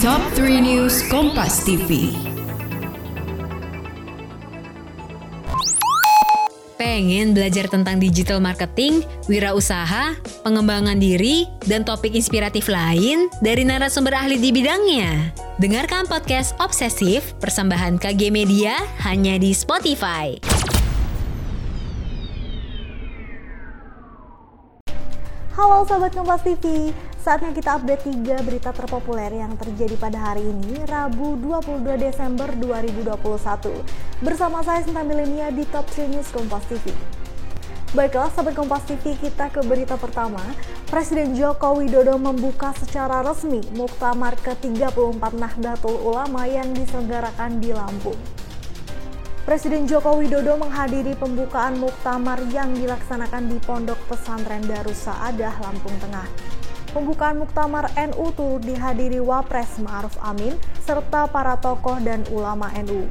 Top 3 News Kompas TV. Pengen belajar tentang digital marketing, wirausaha, pengembangan diri, dan topik inspiratif lain dari narasumber ahli di bidangnya? Dengarkan podcast Obsesif persembahan KG Media hanya di Spotify. Halo Sobat Kompas TV, saatnya kita update 3 berita terpopuler yang terjadi pada hari ini, Rabu 22 Desember 2021. Bersama saya Sinta Milenia di Top 3 News Kompas TV. Baiklah Sobat Kompas TV, kita ke berita pertama. Presiden Joko Widodo membuka secara resmi Muktamar ke-34 Nahdlatul Ulama yang diselenggarakan di Lampung. Presiden Joko Widodo menghadiri pembukaan muktamar yang dilaksanakan di Pondok Pesantren Darus Saadah, Lampung Tengah. Pembukaan muktamar NU turut dihadiri Wapres Ma'ruf Amin serta para tokoh dan ulama NU.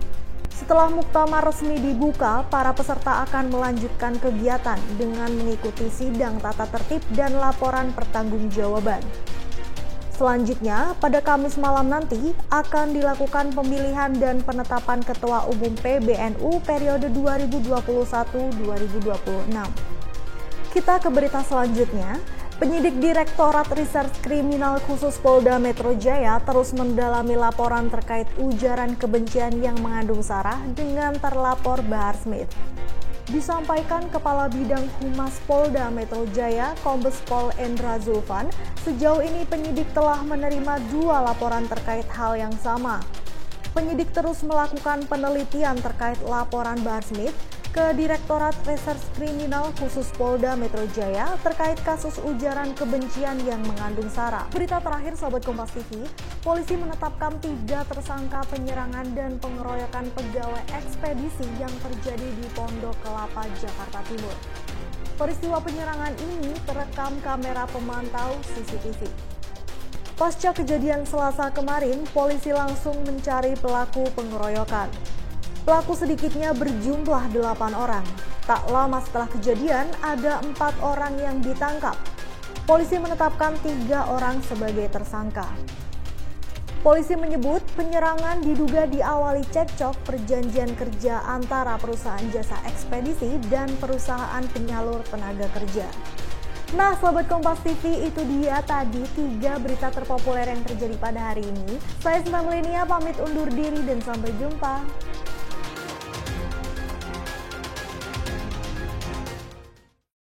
Setelah muktamar resmi dibuka, para peserta akan melanjutkan kegiatan dengan mengikuti sidang tata tertib dan laporan pertanggungjawaban. Selanjutnya, pada Kamis malam nanti akan dilakukan pemilihan dan penetapan Ketua Umum PBNU periode 2021-2026. Kita ke berita selanjutnya. Penyidik Direktorat Reserse Kriminal Khusus Polda Metro Jaya terus mendalami laporan terkait ujaran kebencian yang mengandung sara dengan terlapor Bahar Smith disampaikan Kepala Bidang Humas Polda Metro Jaya, Kombes Pol Endra Zulfan, sejauh ini penyidik telah menerima dua laporan terkait hal yang sama. Penyidik terus melakukan penelitian terkait laporan Bahar Smith ke Direktorat Reserse Kriminal khusus Polda Metro Jaya terkait kasus ujaran kebencian yang mengandung sara. Berita terakhir Sobat Kompas TV, polisi menetapkan tiga tersangka penyerangan dan pengeroyokan pegawai ekspedisi yang terjadi di Pondok Kelapa, Jakarta Timur. Peristiwa penyerangan ini terekam kamera pemantau CCTV. Pasca kejadian Selasa kemarin, polisi langsung mencari pelaku pengeroyokan. Pelaku sedikitnya berjumlah delapan orang. Tak lama setelah kejadian, ada empat orang yang ditangkap. Polisi menetapkan tiga orang sebagai tersangka. Polisi menyebut penyerangan diduga diawali cekcok perjanjian kerja antara perusahaan jasa ekspedisi dan perusahaan penyalur tenaga kerja. Nah, Sobat Kompas TV, itu dia tadi tiga berita terpopuler yang terjadi pada hari ini. Saya Sinta Melenia pamit undur diri dan sampai jumpa.